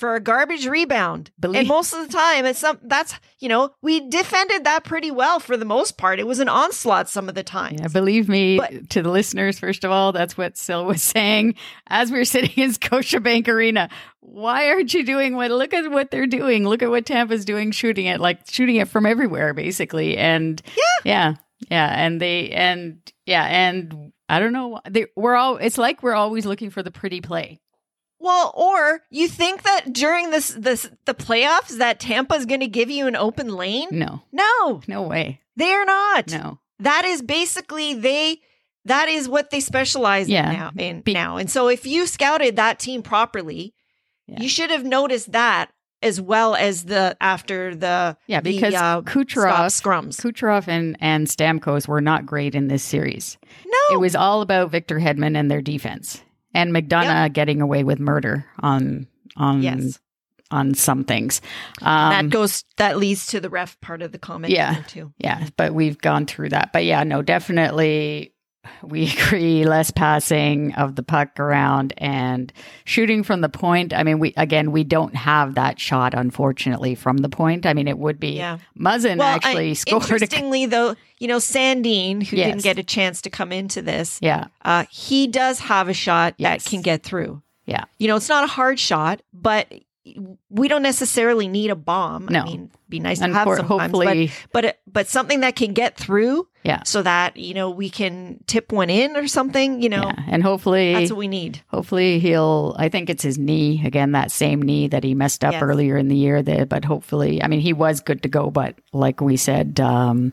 [SPEAKER 2] For a garbage rebound.
[SPEAKER 1] Believe-
[SPEAKER 2] and most of the time, it's some that's you know we defended that pretty well for the most part. It was an onslaught some of the time.
[SPEAKER 1] Yeah, believe me,
[SPEAKER 2] But-
[SPEAKER 1] to the listeners, first of all, that's what Sil was saying as we were sitting in Scotiabank Arena. Why aren't you doing what? Look at what they're doing. Look at what Tampa's doing, shooting it, like shooting it from everywhere, basically. And yeah, yeah, yeah. And they, and yeah, and I don't know. They, we're all, it's like we're always looking for the pretty play.
[SPEAKER 2] Well, or you think that during this this the playoffs that Tampa's going to give you an open lane?
[SPEAKER 1] No,
[SPEAKER 2] No,
[SPEAKER 1] no way.
[SPEAKER 2] they are not.
[SPEAKER 1] No.
[SPEAKER 2] That is basically they that is what they specialize
[SPEAKER 1] Yeah.
[SPEAKER 2] in now in
[SPEAKER 1] Be-
[SPEAKER 2] now. And so if you scouted that team properly,
[SPEAKER 1] Yeah.
[SPEAKER 2] you should have noticed that as well as the after the
[SPEAKER 1] Yeah,
[SPEAKER 2] the,
[SPEAKER 1] because
[SPEAKER 2] uh,
[SPEAKER 1] Kucherov,
[SPEAKER 2] scrums.
[SPEAKER 1] Kucherov and, and Stamkos were not great in this series.
[SPEAKER 2] no,
[SPEAKER 1] It was all about Victor Hedman and their defense, and McDonagh getting away with murder on on
[SPEAKER 2] yes.
[SPEAKER 1] on some things. Um,
[SPEAKER 2] that goes that leads to the ref part of the comment
[SPEAKER 1] Yeah.
[SPEAKER 2] too.
[SPEAKER 1] yeah, but we've gone through that. But yeah, no, definitely. We agree less passing of the puck around and shooting from the point. I mean, we again we don't have that shot unfortunately from the point. I mean, it would be
[SPEAKER 2] Yeah.
[SPEAKER 1] Muzzin
[SPEAKER 2] Well,
[SPEAKER 1] actually
[SPEAKER 2] I,
[SPEAKER 1] scored. A,
[SPEAKER 2] interestingly though, you know, Sandin, who
[SPEAKER 1] Yes.
[SPEAKER 2] didn't get a chance to come into this,
[SPEAKER 1] yeah,
[SPEAKER 2] uh, he does have a shot
[SPEAKER 1] Yes.
[SPEAKER 2] that can get through.
[SPEAKER 1] yeah,
[SPEAKER 2] you know, it's not a hard shot, but we don't necessarily need a bomb.
[SPEAKER 1] No.
[SPEAKER 2] I mean, it'd be nice
[SPEAKER 1] and
[SPEAKER 2] to have
[SPEAKER 1] for,
[SPEAKER 2] sometimes,
[SPEAKER 1] hopefully,
[SPEAKER 2] but but but something that can get through,
[SPEAKER 1] yeah,
[SPEAKER 2] so that you know we can tip one in or something. You know,
[SPEAKER 1] yeah, and hopefully
[SPEAKER 2] that's what we need.
[SPEAKER 1] Hopefully he'll. I think it's his knee again. That same knee that he messed up
[SPEAKER 2] Yes.
[SPEAKER 1] earlier in the year. That, but hopefully, I mean, he was good to go. But like we said um,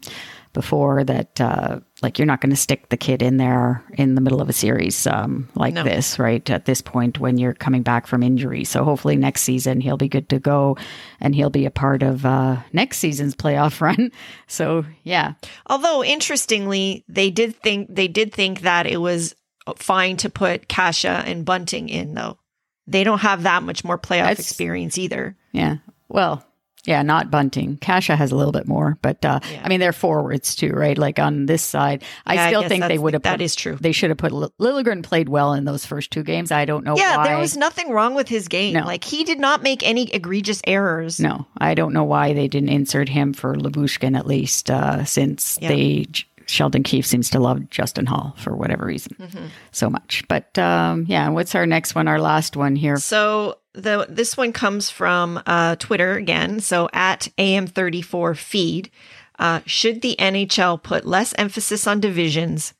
[SPEAKER 1] before, that uh, like you're not going to stick the kid in there in the middle of a series um, like
[SPEAKER 2] No.
[SPEAKER 1] this, right? At this point, when you're coming back from injury, so hopefully next season he'll be good to go, and he'll be a part of uh, next season's playoff run. So yeah,
[SPEAKER 2] Although interestingly, they did think they did think that it was fine to put Kase and Bunting in though. They don't have that much more playoff
[SPEAKER 1] That's-
[SPEAKER 2] experience either.
[SPEAKER 1] Yeah. Well, yeah, not bunting. Kase has a little bit more, but uh,
[SPEAKER 2] Yeah.
[SPEAKER 1] I mean they're forwards too, right? Like on this side, I
[SPEAKER 2] Yeah,
[SPEAKER 1] still
[SPEAKER 2] guess
[SPEAKER 1] think they would have.
[SPEAKER 2] That
[SPEAKER 1] put,
[SPEAKER 2] is true.
[SPEAKER 1] They should have put Lill- Liljegren played well in those first two games. I don't know
[SPEAKER 2] Yeah,
[SPEAKER 1] why.
[SPEAKER 2] there was nothing wrong with his game.
[SPEAKER 1] No.
[SPEAKER 2] Like he did not make any egregious errors.
[SPEAKER 1] no, I don't know why they didn't insert him for Lyubushkin at least, uh, since
[SPEAKER 2] Yeah.
[SPEAKER 1] they Sheldon Keefe seems to love Justin Holl for whatever reason
[SPEAKER 2] Mm-hmm.
[SPEAKER 1] so much. But um, yeah, what's our next one? Our last one here.
[SPEAKER 2] So the this one comes from uh, Twitter again. So at AM34 feed. Uh, should the NHL put less emphasis on divisions?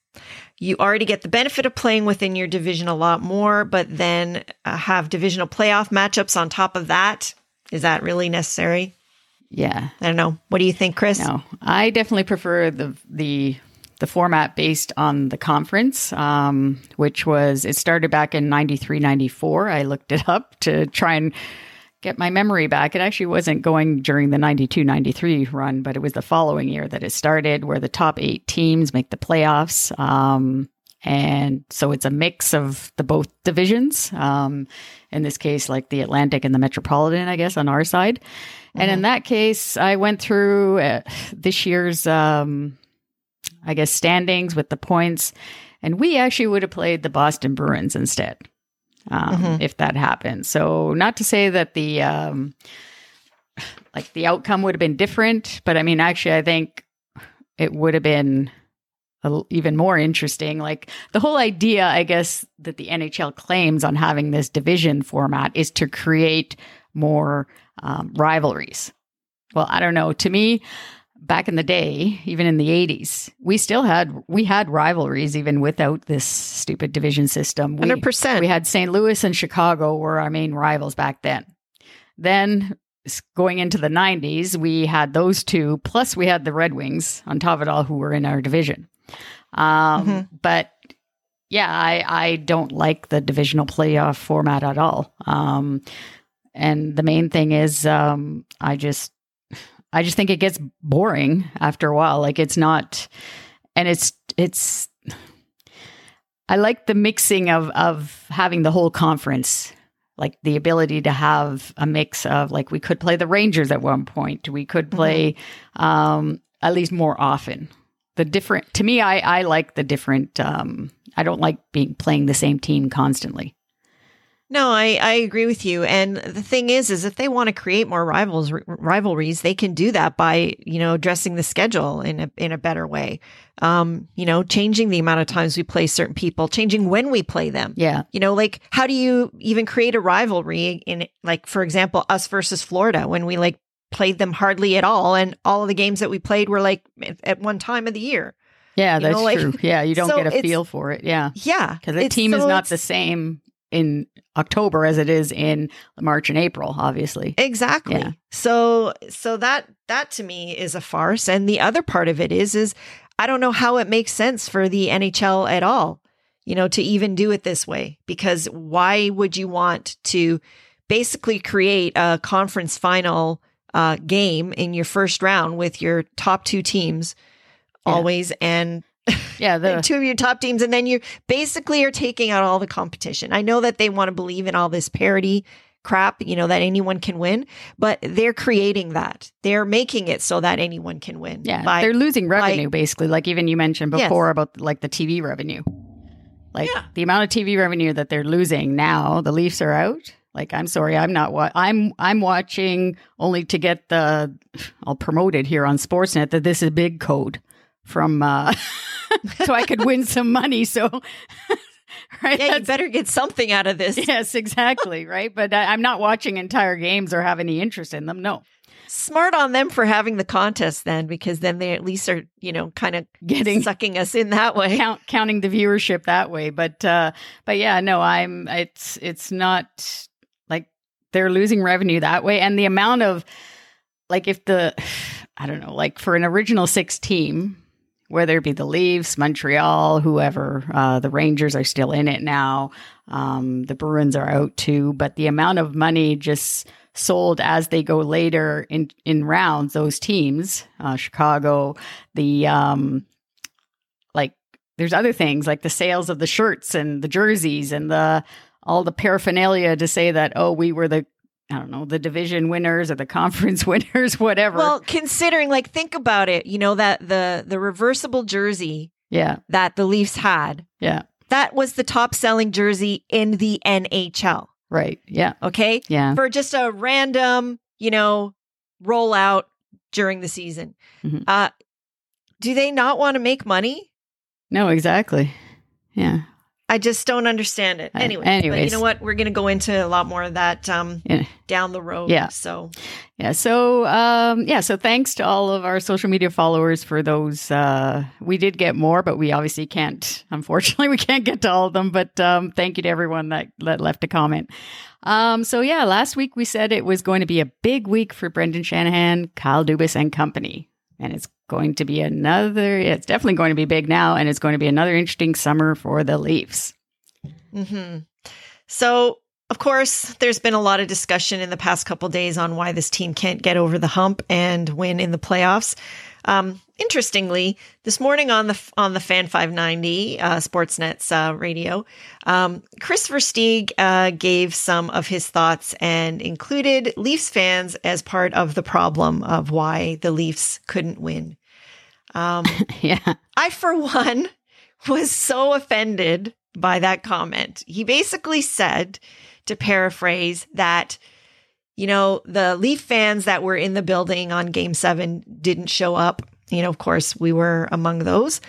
[SPEAKER 2] You already get the benefit of playing within your division a lot more, but then uh, have divisional playoff matchups on top of that. Is that really necessary?
[SPEAKER 1] Yeah,
[SPEAKER 2] I don't know. What do you think, Chris?
[SPEAKER 1] No, I definitely prefer the the the format based on the conference, um, which was it started back in 93, 94. I looked it up to try and get my memory back. It actually wasn't going during the 92, 93 run, but it was the following year that it started, where the top eight teams make the playoffs. Um, and so it's a mix of the both divisions. Um, in this case, like the Atlantic and the Metropolitan, I guess, on our side. And in that case, I went through uh, this year's, um, I guess, standings with the points, and we actually would have played the Boston Bruins instead um,
[SPEAKER 2] Mhm.
[SPEAKER 1] if that happened. So, not to say that the um, like the outcome would have been different, but I mean, actually, I think it would have been a l- even more interesting. Like the whole idea, I guess, that the NHL claims on having this division format is to create more um, rivalries. Well, I don't know. To me, back in the day, even in the 80s, we still had we had rivalries even without this stupid division system. We,
[SPEAKER 2] 100%.
[SPEAKER 1] we had St. Louis and Chicago were our main rivals back then. Then going into the 90s, we had those two, plus we had the Red Wings on top of it all who were in our division. Um,
[SPEAKER 2] Mhm.
[SPEAKER 1] But yeah, I, I don't like the divisional playoff format at all. Um, and the main thing is, um, I just, I just think it gets boring after a while. Like it's not, and it's, it's, I like the mixing of, of having the whole conference, like the ability to have a mix of, like, we could play the Rangers at one point. We could play, um, at least more often. The different, to me, I, I like the different, um, I don't like being playing the same team constantly.
[SPEAKER 2] No, I, I agree with you. And the thing is, is if they want to create more rivals rivalries, they can do that by you know addressing the schedule in a in a better way. Um, you know, changing the amount of times we play certain people, changing when we play them.
[SPEAKER 1] Yeah.
[SPEAKER 2] You know, like how do you even create a rivalry in like for example, us versus Florida when we like played them hardly at all, and all of the games that we played were like at one time of the year.
[SPEAKER 1] Yeah,
[SPEAKER 2] You
[SPEAKER 1] that's
[SPEAKER 2] know, like-
[SPEAKER 1] true. Yeah, you don't
[SPEAKER 2] so
[SPEAKER 1] get a feel for it. Yeah.
[SPEAKER 2] Yeah,
[SPEAKER 1] Because the team is not the same in October as it is in March and April, obviously.
[SPEAKER 2] Exactly.
[SPEAKER 1] Yeah.
[SPEAKER 2] So so that that to me is a farce and the other part of it is is I don't know how it makes sense for the NHL at all. You know, to even do it this way because why would you want to basically create a conference final uh, game in your first round with your top two teams
[SPEAKER 1] Yeah.
[SPEAKER 2] always and
[SPEAKER 1] Yeah, the
[SPEAKER 2] two of your top teams, and then you basically are taking out all the competition. I know that they want to believe in all this parity crap, you know, that anyone can win, but they're creating that. They're making it so that anyone can win.
[SPEAKER 1] yeah,
[SPEAKER 2] by-
[SPEAKER 1] they're losing revenue basically. Like even you mentioned
[SPEAKER 2] Yes.
[SPEAKER 1] before about like the TV revenue. Like
[SPEAKER 2] Yeah.
[SPEAKER 1] the amount of TV revenue that they're losing now, the Leafs are out. Like I'm sorry, I'm not what I'm I'm watching only to get the I'll promote it here on Sportsnet that this is big code from uh so I could win some money. So right
[SPEAKER 2] yeah, you better get something out of this.
[SPEAKER 1] Yes, exactly. Right. But I, I'm not watching entire games or have any interest in them. No.
[SPEAKER 2] Smart on them for having the contest then, because then they at least are, you know, kind of
[SPEAKER 1] Getting
[SPEAKER 2] sucking us in that way.
[SPEAKER 1] count counting the viewership that way. But uh but yeah, no, I'm it's it's not like they're losing revenue that way. And the amount of like if the I don't know, like for an original six team, whether it be the Leafs, Montreal, whoever, uh, the Rangers are still in it now. Um, the Bruins are out too, but the amount of money just sold as they go later in in rounds, those teams, uh, Chicago, the um, like there's other things like the sales of the shirts and the jerseys and the all the paraphernalia to say that oh we were the I don't know the division winners or the conference winners whatever.
[SPEAKER 2] Well, considering like think about it, you know, that the the reversible jersey
[SPEAKER 1] yeah,
[SPEAKER 2] that the Leafs had,
[SPEAKER 1] yeah,
[SPEAKER 2] that was the top selling jersey in the NHL.
[SPEAKER 1] right, yeah,
[SPEAKER 2] Okay.
[SPEAKER 1] yeah.
[SPEAKER 2] For just a random, you know, rollout during the season.
[SPEAKER 1] Mhm.
[SPEAKER 2] Uh, do they not want to make money?
[SPEAKER 1] No, exactly. Yeah,
[SPEAKER 2] I just don't understand it. Anyway, but you know what? We're going to go into a lot more of that um,
[SPEAKER 1] Yeah.
[SPEAKER 2] down the road.
[SPEAKER 1] Yeah.
[SPEAKER 2] So
[SPEAKER 1] yeah. So, um, yeah. So, thanks to all of our social media followers for those. Uh, we did get more, but we obviously can't. Unfortunately, we can't get to all of them. But um, thank you to everyone that, that left a comment. Um, so yeah, last week we said it was going to be a big week for Brendan Shanahan, Kyle Dubas, and company, and it's going to be another. It's definitely going to be big now, and it's going to be another interesting summer for the Leafs.
[SPEAKER 2] hmm So, of course, there's been a lot of discussion in the past couple days on why this team can't get over the hump and win in the playoffs. Um, interestingly, this morning on the on the Fan 590 uh, Sportsnet's uh, radio, um, Chris Versteeg uh, gave some of his thoughts and included Leafs fans as part of the problem of why the Leafs couldn't win. Um,
[SPEAKER 1] yeah,
[SPEAKER 2] I, for one, was so offended by that comment. He basically said, to paraphrase, that, you know, the Leaf fans that were in the building on game seven didn't show up. You know, of course, we were among those.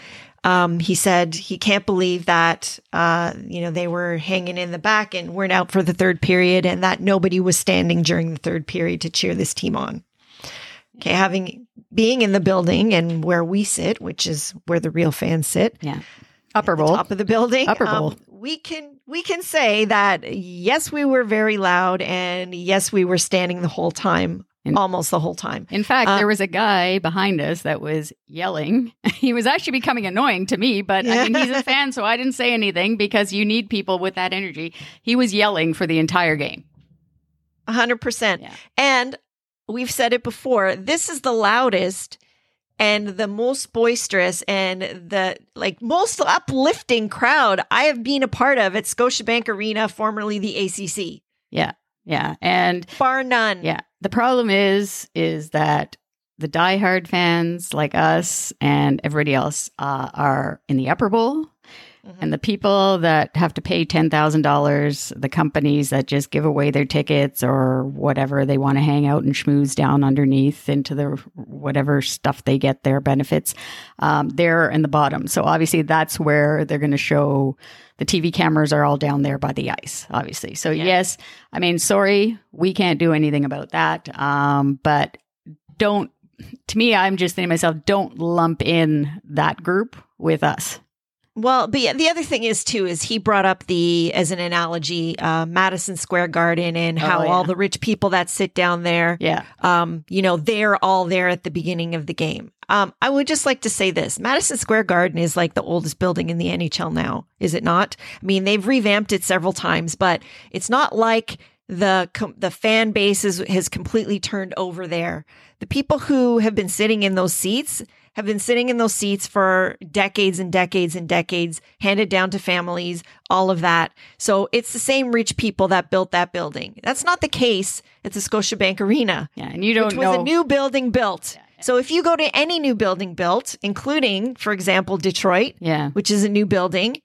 [SPEAKER 2] Um, he said he can't believe that, uh, you know, they were hanging in the back and weren't out for the third period and that nobody was standing during the third period to cheer this team on. Okay, having being in the building and where we sit, which is where the real fans sit,
[SPEAKER 1] yeah. Upper bowl.
[SPEAKER 2] top of the building,
[SPEAKER 1] Upper
[SPEAKER 2] um,
[SPEAKER 1] bowl.
[SPEAKER 2] we can we can say that yes, we were very loud, and yes, we were standing the whole time,
[SPEAKER 1] And-
[SPEAKER 2] almost the whole time.
[SPEAKER 1] In fact,
[SPEAKER 2] Uh,
[SPEAKER 1] there was a guy behind us that was yelling. He was actually becoming annoying to me, but I mean, he's a fan, so I didn't say anything because you need people with that energy. He was yelling for the entire game.
[SPEAKER 2] A hundred percent.
[SPEAKER 1] Yeah.
[SPEAKER 2] And we've said it before. This is the loudest and the most boisterous and the like most uplifting crowd I have been a part of at Scotiabank Arena, formerly the ACC,
[SPEAKER 1] Yeah. Yeah. And
[SPEAKER 2] bar none.
[SPEAKER 1] yeah, the problem is, is that the diehard fans like us and everybody else uh, are in the upper bowl. And the people that have to pay $10,000, the companies that just give away their tickets or whatever, they want to hang out and schmooze down underneath into the whatever stuff they get their benefits, um, they're in the bottom. So obviously that's where they're going to show the TV cameras are all down there by the ice, obviously. So
[SPEAKER 2] Yeah.
[SPEAKER 1] yes, I mean, sorry, we can't do anything about that. Um, but don't, to me, I'm just thinking to myself, don't lump in that group with us.
[SPEAKER 2] Well, but the other thing is too is he brought up the as an analogy uh, Madison Square Garden and how
[SPEAKER 1] Oh, yeah.
[SPEAKER 2] all the rich people that sit down there,
[SPEAKER 1] Yeah.
[SPEAKER 2] um, you know, they're all there at the beginning of the game. Um, I would just like to say this: Madison Square Garden is like the oldest building in the NHL now, is it not? I mean, they've revamped it several times, but it's not like the com- the fan base is, has completely turned over there. The people who have been sitting in those seats have been sitting in those seats for decades and decades and decades, handed down to families, all of that. So it's the same rich people that built that building. That's not the case at the Scotiabank Arena
[SPEAKER 1] Yeah. And you don't
[SPEAKER 2] which was
[SPEAKER 1] know.
[SPEAKER 2] a new building built. So if you go to any new building built, including, for example, Detroit,
[SPEAKER 1] yeah.
[SPEAKER 2] which is a new building,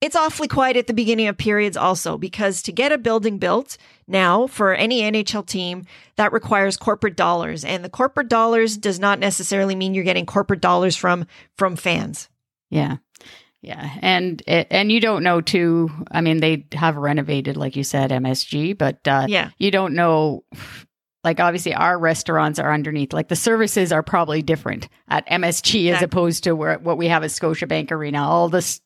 [SPEAKER 2] it's awfully quiet at the beginning of periods also because to get a building built now for any NHL team, that requires corporate dollars. And the corporate dollars does not necessarily mean you're getting corporate dollars from from fans.
[SPEAKER 1] Yeah. Yeah. And, and you don't know too. I mean, they have renovated, like you said, MSG, but, uh,
[SPEAKER 2] Yeah.
[SPEAKER 1] you don't know like obviously our restaurants are underneath like the services are probably different at msg as opposed to where, what we have at scotiabank arena all this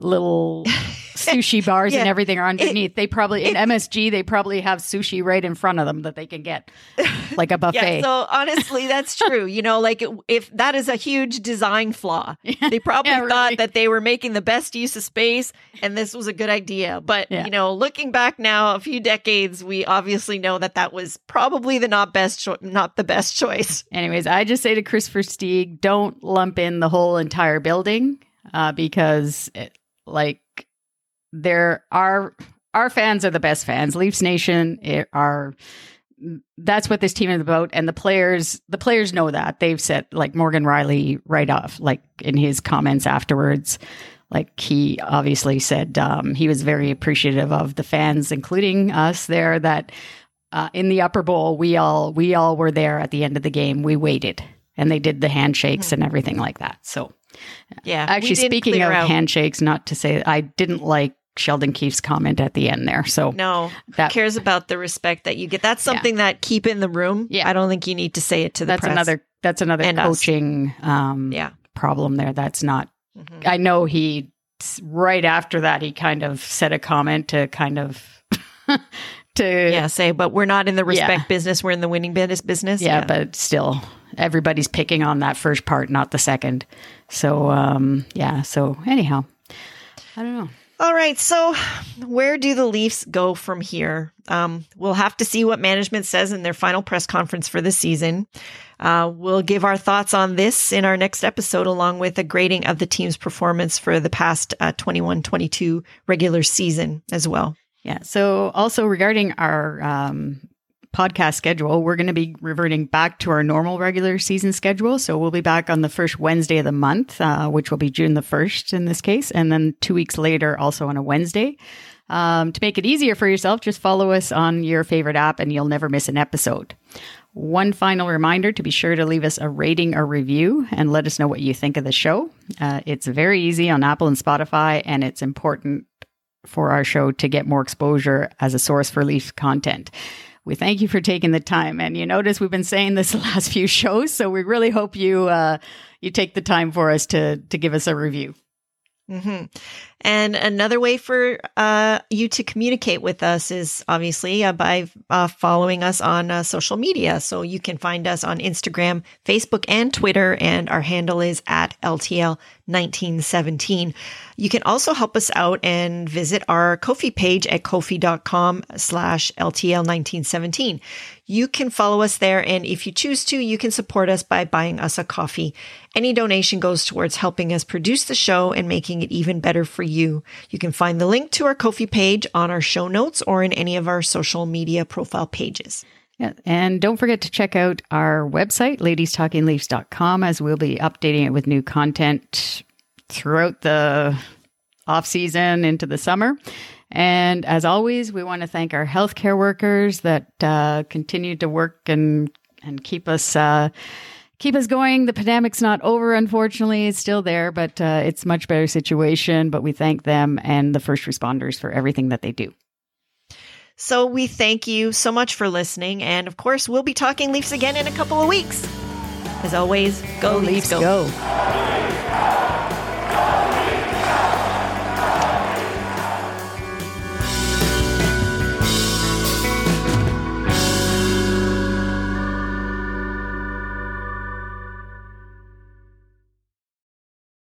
[SPEAKER 1] little sushi bars and everything are underneath they probably in msg they probably have sushi right in front of them that they can get like a buffet
[SPEAKER 2] Yeah, so honestly, that's true. You know, like if that is a huge design flaw, they probably
[SPEAKER 1] Yeah,
[SPEAKER 2] thought
[SPEAKER 1] really.
[SPEAKER 2] that they were making the best use of space and this was a good idea. But,
[SPEAKER 1] Yeah.
[SPEAKER 2] you know, looking back now a few decades, we obviously know that that was probably the not best cho- not the best choice.
[SPEAKER 1] Anyways, I just say to Christopher Stieg, don't lump in the whole entire building uh, because, it, like, there are our fans are the best fans. Leafs Nation it are. That's what this team is about, and the players. The players know that. They've said, like Morgan Rielly, right off, like in his comments afterwards. Like he obviously said, um, he was very appreciative of the fans, including us there. That uh, in the upper bowl, we all we all were there at the end of the game. We waited, and they did the handshakes and everything like that. So,
[SPEAKER 2] Yeah.
[SPEAKER 1] actually, speaking of
[SPEAKER 2] out-
[SPEAKER 1] handshakes, not to say I didn't like Sheldon Keefe's comment at the end there. So
[SPEAKER 2] No,
[SPEAKER 1] that
[SPEAKER 2] cares about the respect that you get. That's something that keep in the room.
[SPEAKER 1] Yeah.
[SPEAKER 2] I don't think you need to say it to the
[SPEAKER 1] that's
[SPEAKER 2] press.
[SPEAKER 1] another that's another
[SPEAKER 2] and
[SPEAKER 1] coaching um,
[SPEAKER 2] Yeah.
[SPEAKER 1] problem there. That's not.
[SPEAKER 2] Mhm.
[SPEAKER 1] I know he right after that he kind of said a comment to kind of to
[SPEAKER 2] Yeah, say, but we're not in the
[SPEAKER 1] Yeah.
[SPEAKER 2] respect business. We're in the winning business business.
[SPEAKER 1] yeah, but still everybody's picking on that first part, not the second. So um yeah, so anyhow. I don't know.
[SPEAKER 2] All right. So, where do the Leafs go from here? Um, we'll have to see what management says in their final press conference for the season. Uh, we'll give our thoughts on this in our next episode, along with a grading of the team's performance for the past uh, 21 22 regular season as well.
[SPEAKER 1] Yeah. So also regarding our um, podcast schedule, we're going to be reverting back to our normal regular season schedule. So we'll be back on the first Wednesday of the month, uh, which will be June the 1st in this case. And then two weeks later, also on a Wednesday. Um, to make it easier for yourself, just follow us on your favorite app and you'll never miss an episode. One final reminder to be sure to leave us a rating or review and let us know what you think of the show. Uh, it's very easy on Apple and Spotify, and it's important for our show to get more exposure as a source for Leaf content. We thank you for taking the time, and you notice we've been saying this the last few shows, so we really hope you uh, you take the time for us to to give us a review.
[SPEAKER 2] Hmm And another way for uh, you to communicate with us is obviously uh, by uh, following us on uh, social media. So you can find us on Instagram, Facebook, and Twitter, and our handle is at LTL1917. You can also help us out and visit our Ko-fi page at ko-fi.com slash LTL1917. You can follow us there, and if you choose to, you can support us by buying us a coffee. Any donation goes towards helping us produce the show and making it even better for you. You can find the link to our Ko-fi page on our show notes or in any of our social media profile pages.
[SPEAKER 1] Yeah, and don't forget to check out our website, ladiestalkingleafs.com, as we'll be updating it with new content throughout the off season into the summer. And as always, we want to thank our healthcare workers that uh, continue to work and and keep us uh, keep us going. The pandemic's not over, unfortunately; it's still there, but uh, it's much better situation. But we thank them and the first responders for everything that they do.
[SPEAKER 2] So we thank you so much for listening, and of course, we'll be talking Leafs again in a couple of weeks. As always, go, go Leafs, go. go.